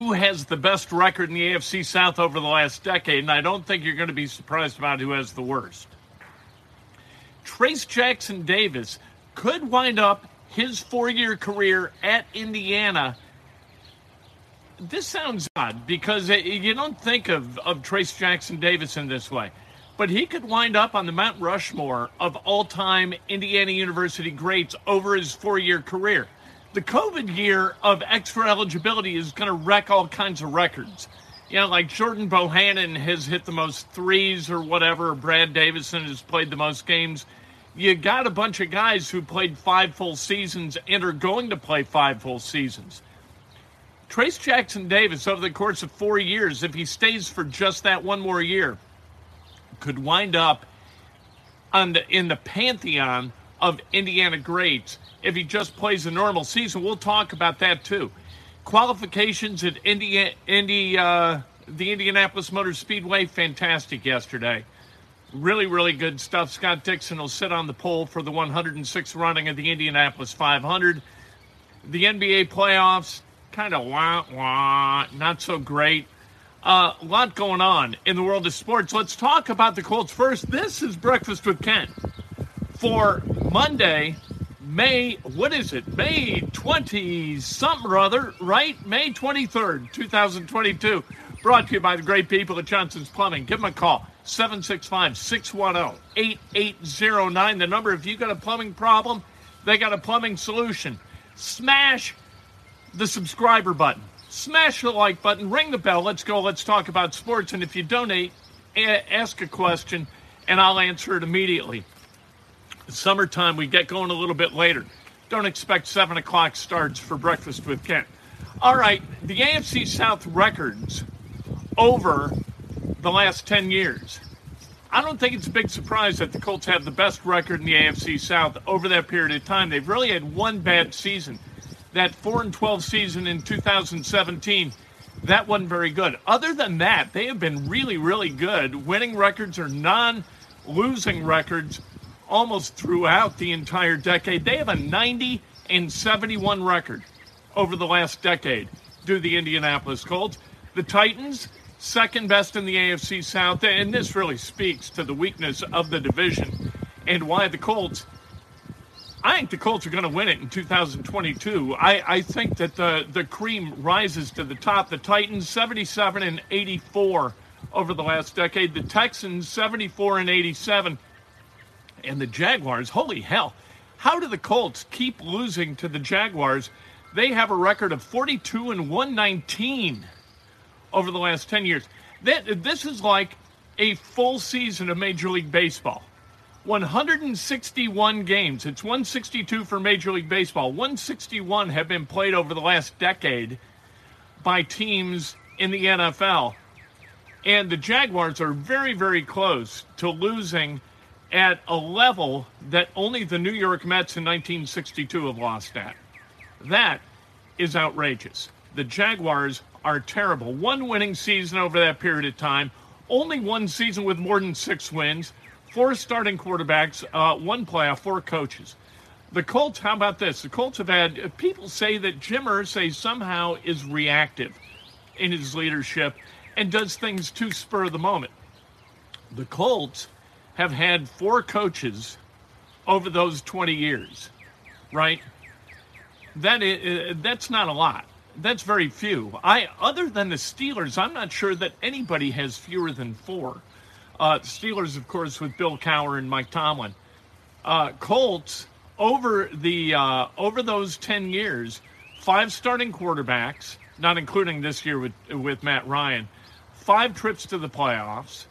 Who has the best record in the AFC South over the last decade? And I don't think you're going to be surprised about who has the worst. Trayce Jackson Davis could wind up his four year career at Indiana. This sounds odd because it- you don't think of, of Trayce Jackson Davis in this way, but he could wind up on the Mount Rushmore of all time Indiana University greats over his four year career. The COVID year of extra eligibility is going to wreck all kinds of records. You know, like Jordan Bohannon has hit the most threes or whatever, Brad Davison has played the most games. You got a bunch of guys who played five full seasons and are going to play five full seasons. Trayce Jackson Davis, over the course of four years, if he stays for just that one more year, could wind up on the, in the pantheon of Indiana greats if he just plays a normal season. We'll talk about that too. Qualifications at India, Indy, uh, the Indianapolis Motor Speedway, fantastic yesterday. Really, really good stuff. Scott Dixon will sit on the pole for the 106th running of the Indianapolis 500. The NBA playoffs, kind of wah wah, not so great. Uh, a lot going on in the world of sports. Let's talk about the Colts first. This is Breakfast with Kent for Monday, May, what is it? May 20 something or other, right? May 23rd, 2022. Brought to you by the great people at Johnson's Plumbing. Give them a call, 765 610 8809. The number, if you got a plumbing problem, they got a plumbing solution. Smash the subscriber button, smash the like button, ring the bell. Let's go. Let's talk about sports. And if you donate, ask a question, and I'll answer it immediately summertime, we get going a little bit later. Don't expect 7 o'clock starts for Breakfast with Kent. All right, the AFC South records over the last 10 years. I don't think it's a big surprise that the Colts have the best record in the AFC South over that period of time. They've really had one bad season. That 4 and 12 season in 2017, that wasn't very good. Other than that, they have been really, really good. Winning records or non losing records almost throughout the entire decade. They have a 90 and 71 record over the last decade to the Indianapolis Colts. The Titans, second best in the AFC South, and this really speaks to the weakness of the division and why the Colts. I think the Colts are going to win it in 2022. I, I think that the, the cream rises to the top. The Titans, 77 and 84 over the last decade. The Texans, 74 and 87 and the Jaguars, holy hell, how do the Colts keep losing to the Jaguars? They have a record of 42 and 119 over the last 10 years. That, this is like a full season of Major League Baseball. 161 games. It's 162 for Major League Baseball. 161 have been played over the last decade by teams in the NFL. And the Jaguars are very, very close to losing at a level that only the New York Mets in 1962 have lost at. That is outrageous. the Jaguars are terrible. One winning season over that period of time, only one season with more than six wins, four starting quarterbacks, uh, one playoff, four coaches. The Colts, how about this? The Colts have had people say that Jim Irsay somehow is reactive in his leadership and does things to spur the moment. The Colts have had four coaches over those 20 years, right? That is, that's not a lot. That's very few. I, other than the Steelers, I'm not sure that anybody has fewer than four. Uh, Steelers, of course, with Bill Cowher and Mike Tomlin. Uh, Colts over the uh, over those 10 years, five starting quarterbacks, not including this year with with Matt Ryan, five trips to the playoffs.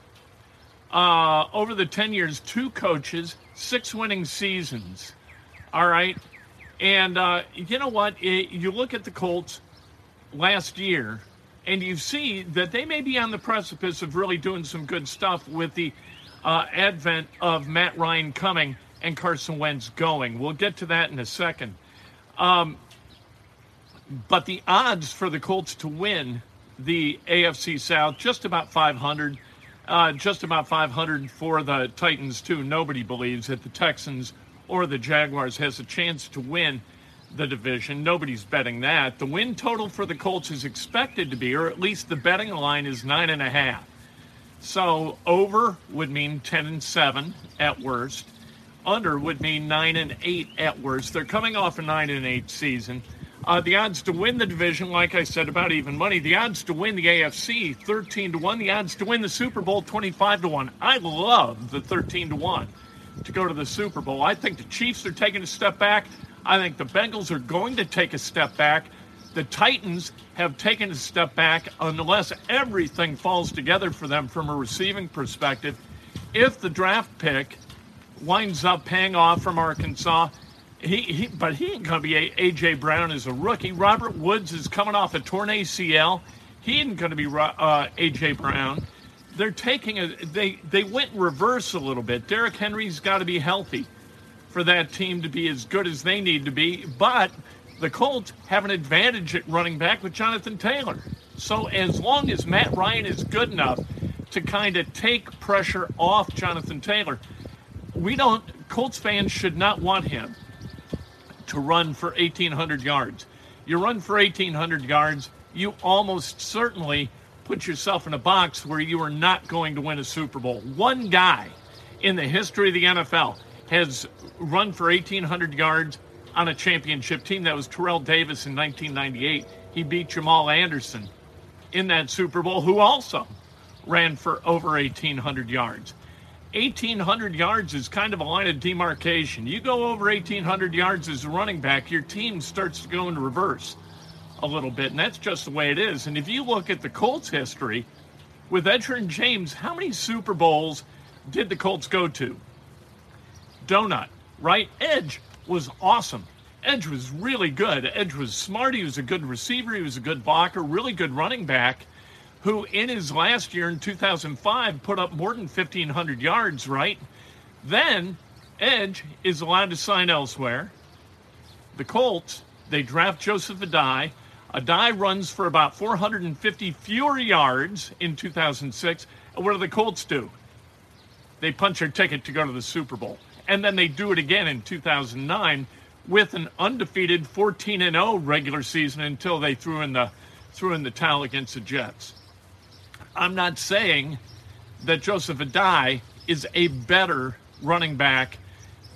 Uh, over the 10 years, two coaches, six winning seasons. All right. And uh, you know what? It, you look at the Colts last year, and you see that they may be on the precipice of really doing some good stuff with the uh, advent of Matt Ryan coming and Carson Wentz going. We'll get to that in a second. Um, but the odds for the Colts to win the AFC South just about 500. Uh, just about 500 for the Titans too. Nobody believes that the Texans or the Jaguars has a chance to win the division. Nobody's betting that. The win total for the Colts is expected to be, or at least the betting line is nine and a half. So over would mean 10 and 7 at worst. Under would mean 9 and 8 at worst. They're coming off a 9 and 8 season. Uh, the odds to win the division, like I said, about even money. The odds to win the AFC, 13 to 1. The odds to win the Super Bowl, 25 to 1. I love the 13 to 1 to go to the Super Bowl. I think the Chiefs are taking a step back. I think the Bengals are going to take a step back. The Titans have taken a step back unless everything falls together for them from a receiving perspective. If the draft pick winds up paying off from Arkansas, he, he but he ain't going to be a, AJ Brown as a rookie. Robert Woods is coming off a torn ACL. He ain't going to be uh, AJ Brown. They're taking a they they went reverse a little bit. Derrick Henry's got to be healthy for that team to be as good as they need to be, but the Colts have an advantage at running back with Jonathan Taylor. So as long as Matt Ryan is good enough to kind of take pressure off Jonathan Taylor, we don't Colts fans should not want him to run for 1,800 yards. You run for 1,800 yards, you almost certainly put yourself in a box where you are not going to win a Super Bowl. One guy in the history of the NFL has run for 1,800 yards on a championship team. That was Terrell Davis in 1998. He beat Jamal Anderson in that Super Bowl, who also ran for over 1,800 yards. 1,800 yards is kind of a line of demarcation. You go over 1,800 yards as a running back, your team starts to go into reverse a little bit, and that's just the way it is. And if you look at the Colts' history with Edgerrin James, how many Super Bowls did the Colts go to? Donut, right? Edge was awesome. Edge was really good. Edge was smart. He was a good receiver. He was a good blocker, really good running back who in his last year in 2005 put up more than 1,500 yards, right? Then Edge is allowed to sign elsewhere. The Colts, they draft Joseph Addai. Addai runs for about 450 fewer yards in 2006. And what do the Colts do? They punch their ticket to go to the Super Bowl. And then they do it again in 2009 with an undefeated 14 0 regular season until they threw in the threw in the towel against the Jets. I'm not saying that Joseph Addai is a better running back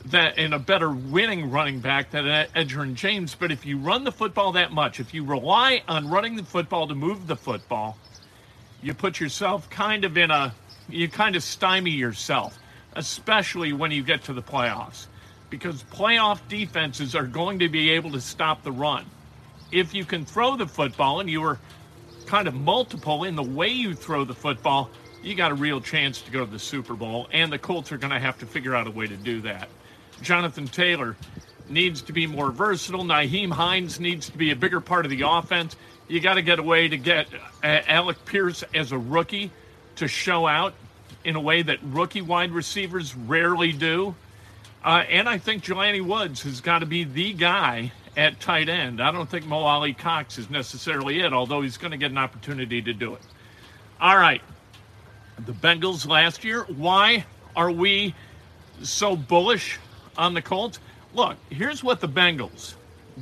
that and a better winning running back than Edgerrin James. But if you run the football that much, if you rely on running the football to move the football, you put yourself kind of in a you kind of stymie yourself, especially when you get to the playoffs. Because playoff defenses are going to be able to stop the run. If you can throw the football and you are kind of multiple in the way you throw the football, you got a real chance to go to the Super Bowl. And the Colts are going to have to figure out a way to do that. Jonathan Taylor needs to be more versatile. Nyheim Hines needs to be a bigger part of the offense. You got to get a way to get uh, Alec Pierce as a rookie to show out in a way that rookie wide receivers rarely do. Uh, and I think Jelani Woods has got to be the guy at tight end. I don't think Mo Alie-Cox is necessarily it, although he's going to get an opportunity to do it. All right. The Bengals last year. Why are we so bullish on the Colts? Look, here's what the Bengals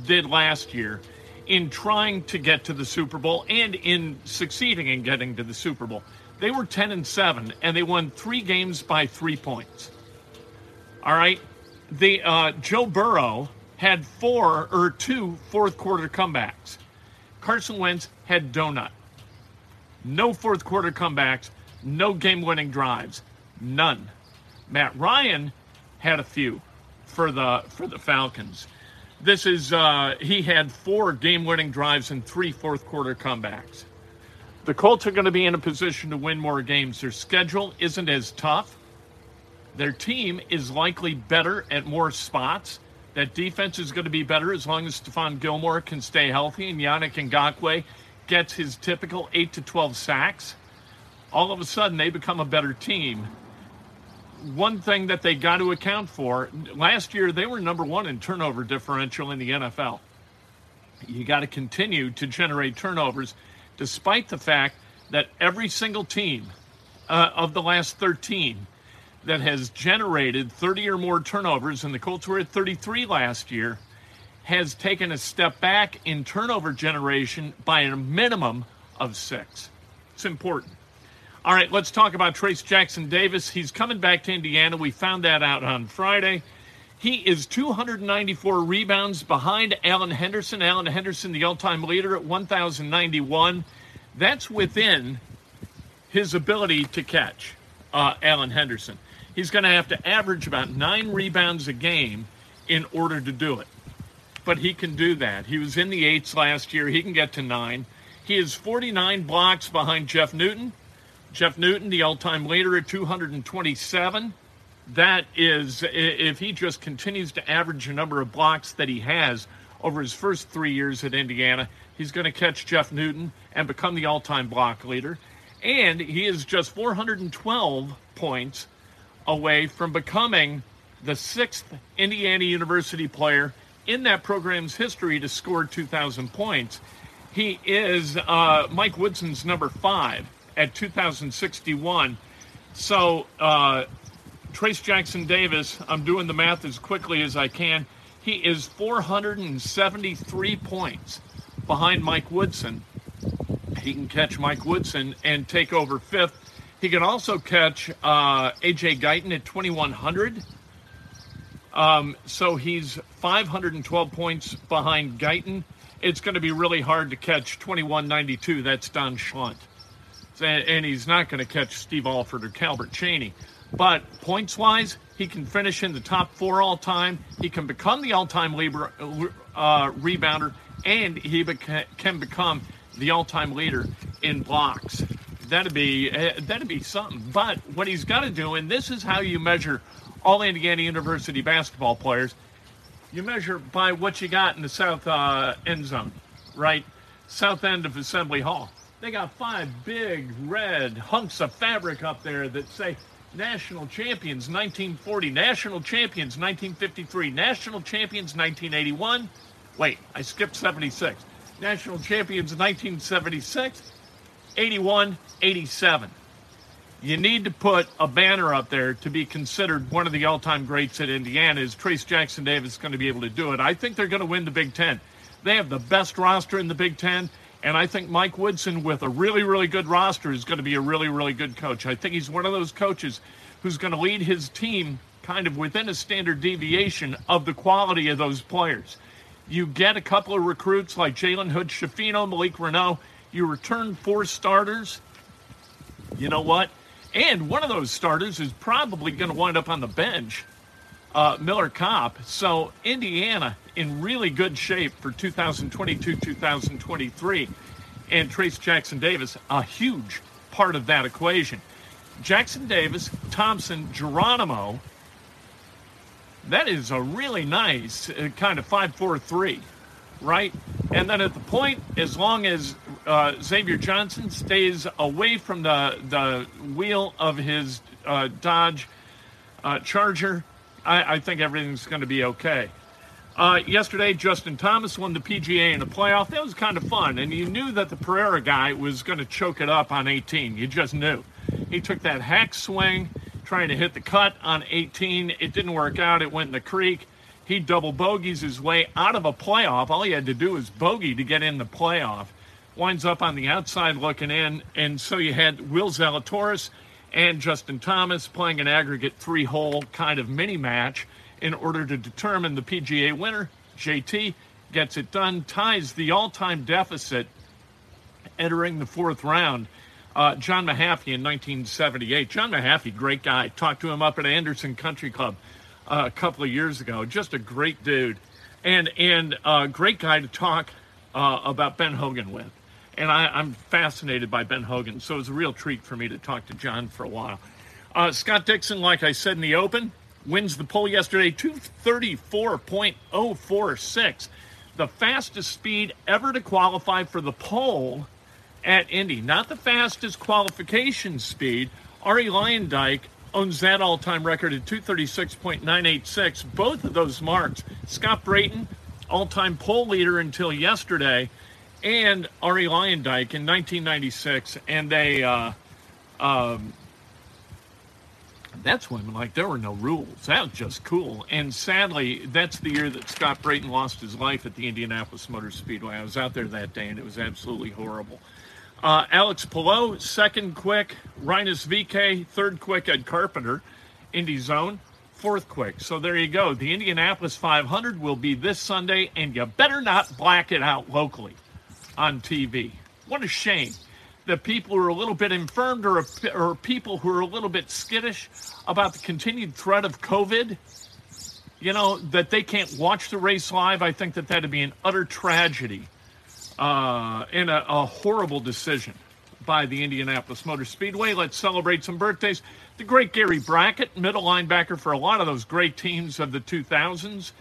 did last year in trying to get to the Super Bowl and in succeeding in getting to the Super Bowl. They were 10 and 7 and they won 3 games by 3 points. All right? The uh, Joe Burrow had four or two fourth quarter comebacks. Carson Wentz had donut. No fourth quarter comebacks, no game winning drives. None. Matt Ryan had a few for the for the Falcons. This is uh, he had four game-winning drives and three fourth-quarter comebacks. The Colts are going to be in a position to win more games. Their schedule isn't as tough. Their team is likely better at more spots. That defense is going to be better as long as Stephon Gilmore can stay healthy and Yannick Ngakoue gets his typical 8 to 12 sacks. All of a sudden, they become a better team one thing that they got to account for last year, they were number one in turnover differential in the NFL. You got to continue to generate turnovers, despite the fact that every single team uh, of the last 13 that has generated 30 or more turnovers, and the Colts were at 33 last year, has taken a step back in turnover generation by a minimum of six. It's important. All right, let's talk about Trayce Jackson Davis. He's coming back to Indiana. We found that out on Friday. He is 294 rebounds behind Alan Henderson. Alan Henderson, the all time leader at 1,091. That's within his ability to catch uh, Alan Henderson. He's going to have to average about nine rebounds a game in order to do it. But he can do that. He was in the eights last year. He can get to nine. He is 49 blocks behind Jeff Newton. Jeff Newton, the all time leader at 227. That is, if he just continues to average the number of blocks that he has over his first three years at Indiana, he's going to catch Jeff Newton and become the all time block leader. And he is just 412 points away from becoming the sixth Indiana University player in that program's history to score 2,000 points. He is uh, Mike Woodson's number five at 2061. So, uh, Trayce Jackson Davis, I'm doing the math as quickly as I can. He is 473 points behind Mike Woodson. He can catch Mike Woodson and take over fifth. He can also catch uh, AJ Guyton at 2100. Um, so he's 512 points behind Guyton. It's going to be really hard to catch 2192. That's Don Schlundt and he's not going to catch Steve Alford or Calbert Cheaney. But points wise, he can finish in the top four all time. He can become the all time uh, rebounder, and he beca- can become the all time leader in blocks. That'd be uh, that'd be something. But what he's got to do, and this is how you measure all Indiana University basketball players, you measure by what you got in the south uh, end zone, right? South end of Assembly Hall. They got five big red hunks of fabric up there that say National Champions 1940, National Champions 1953, National Champions 1981. Wait, I skipped 76. National Champions 1976, 81, 87. You need to put a banner up there to be considered one of the all time greats at Indiana. Is Trayce Jackson Davis going to be able to do it? I think they're going to win the Big Ten. They have the best roster in the Big Ten. And I think Mike Woodson, with a really, really good roster, is going to be a really, really good coach. I think he's one of those coaches who's going to lead his team kind of within a standard deviation of the quality of those players. You get a couple of recruits like Jalen Hood Schifino, Malik Reneau. You return four starters. You know what? And one of those starters is probably going to wind up on the bench uh, Miller Kopp. So Indiana in really good shape for 2022 2023. And Trayce Jackson Davis, a huge part of that equation. Jackson Davis, Thompson, Geronimo. That is a really nice uh, kind of 5 4 3, right? And then at the point, as long as uh, Xavier Johnson stays away from the, the wheel of his uh, Dodge uh, Charger, I, I think everything's going to be okay. Uh, yesterday, Justin Thomas won the PGA in a playoff. That was kind of fun, and you knew that the Pereira guy was going to choke it up on 18. You just knew. He took that hack swing, trying to hit the cut on 18. It didn't work out. It went in the creek. He double bogeys his way out of a playoff. All he had to do was bogey to get in the playoff. Winds up on the outside looking in, and so you had Will Zalatoris and Justin Thomas playing an aggregate three-hole kind of mini match in order to determine the PGA winner. JT gets it done, ties the all-time deficit entering the fourth round. Uh, John Mahaffey in 1978. John Mahaffey, great guy. Talked to him up at Anderson Country Club uh, a couple of years ago. Just a great dude, and and a uh, great guy to talk uh, about Ben Hogan with. And I, am fascinated by Ben Hogan, so it was a real treat for me to talk to John for a while. Uh, Scott Dixon, like I said in the Open, wins the pole yesterday, 234.046, the fastest speed ever to qualify for the pole at Indy. Not the fastest qualification speed. Arie Luyendyk owns that all-time record at 236.986. Both of those marks. Scott Brayton, all-time pole leader until yesterday, and Arie Luyendyk in 1996, and they uh, um, that's when like there were no rules. That was just cool. And sadly, that's the year that Scott Brayton lost his life at the Indianapolis Motor Speedway. I was out there that day, and it was absolutely horrible. Uh, Alex Palou, second quick. Rinus VeeKay, third quick Ed Carpenter, Indy Zone, fourth quick. So there you go. The Indianapolis 500 will be this Sunday, and you better not black it out locally on TV. What a shame that people who are a little bit infirmed or, or people who are a little bit skittish about the continued threat of COVID, you know, that they can't watch the race live. I think that that'd be an utter tragedy uh, and a, a horrible decision by the Indianapolis Motor Speedway. Let's celebrate some birthdays. The great Gary Brackett, middle linebacker for a lot of those great teams of the 2000s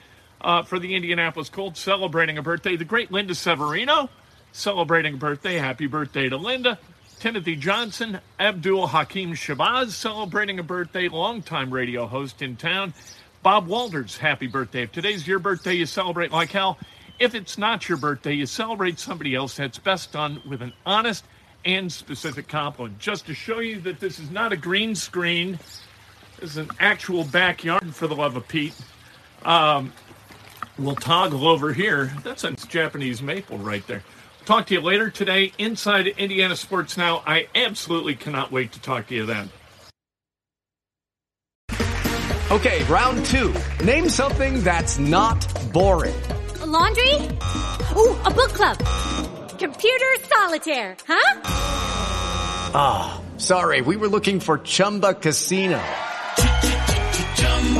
uh, for the Indianapolis Colts, celebrating a birthday. The great Linda Severino, celebrating a birthday. Happy birthday to Linda. Timothy Johnson, Abdul Hakim Shabazz celebrating a birthday, longtime radio host in town. Bob Walters, happy birthday. If today's your birthday, you celebrate like hell. If it's not your birthday, you celebrate somebody else. That's best done with an honest and specific compliment. Just to show you that this is not a green screen, this is an actual backyard for the love of Pete. Um, we'll toggle over here. That's a Japanese maple right there. Talk to you later today inside Indiana Sports Now. I absolutely cannot wait to talk to you then. Okay, round two. Name something that's not boring. A laundry? Ooh, a book club. Computer solitaire, huh? Ah, oh, sorry, we were looking for Chumba Casino.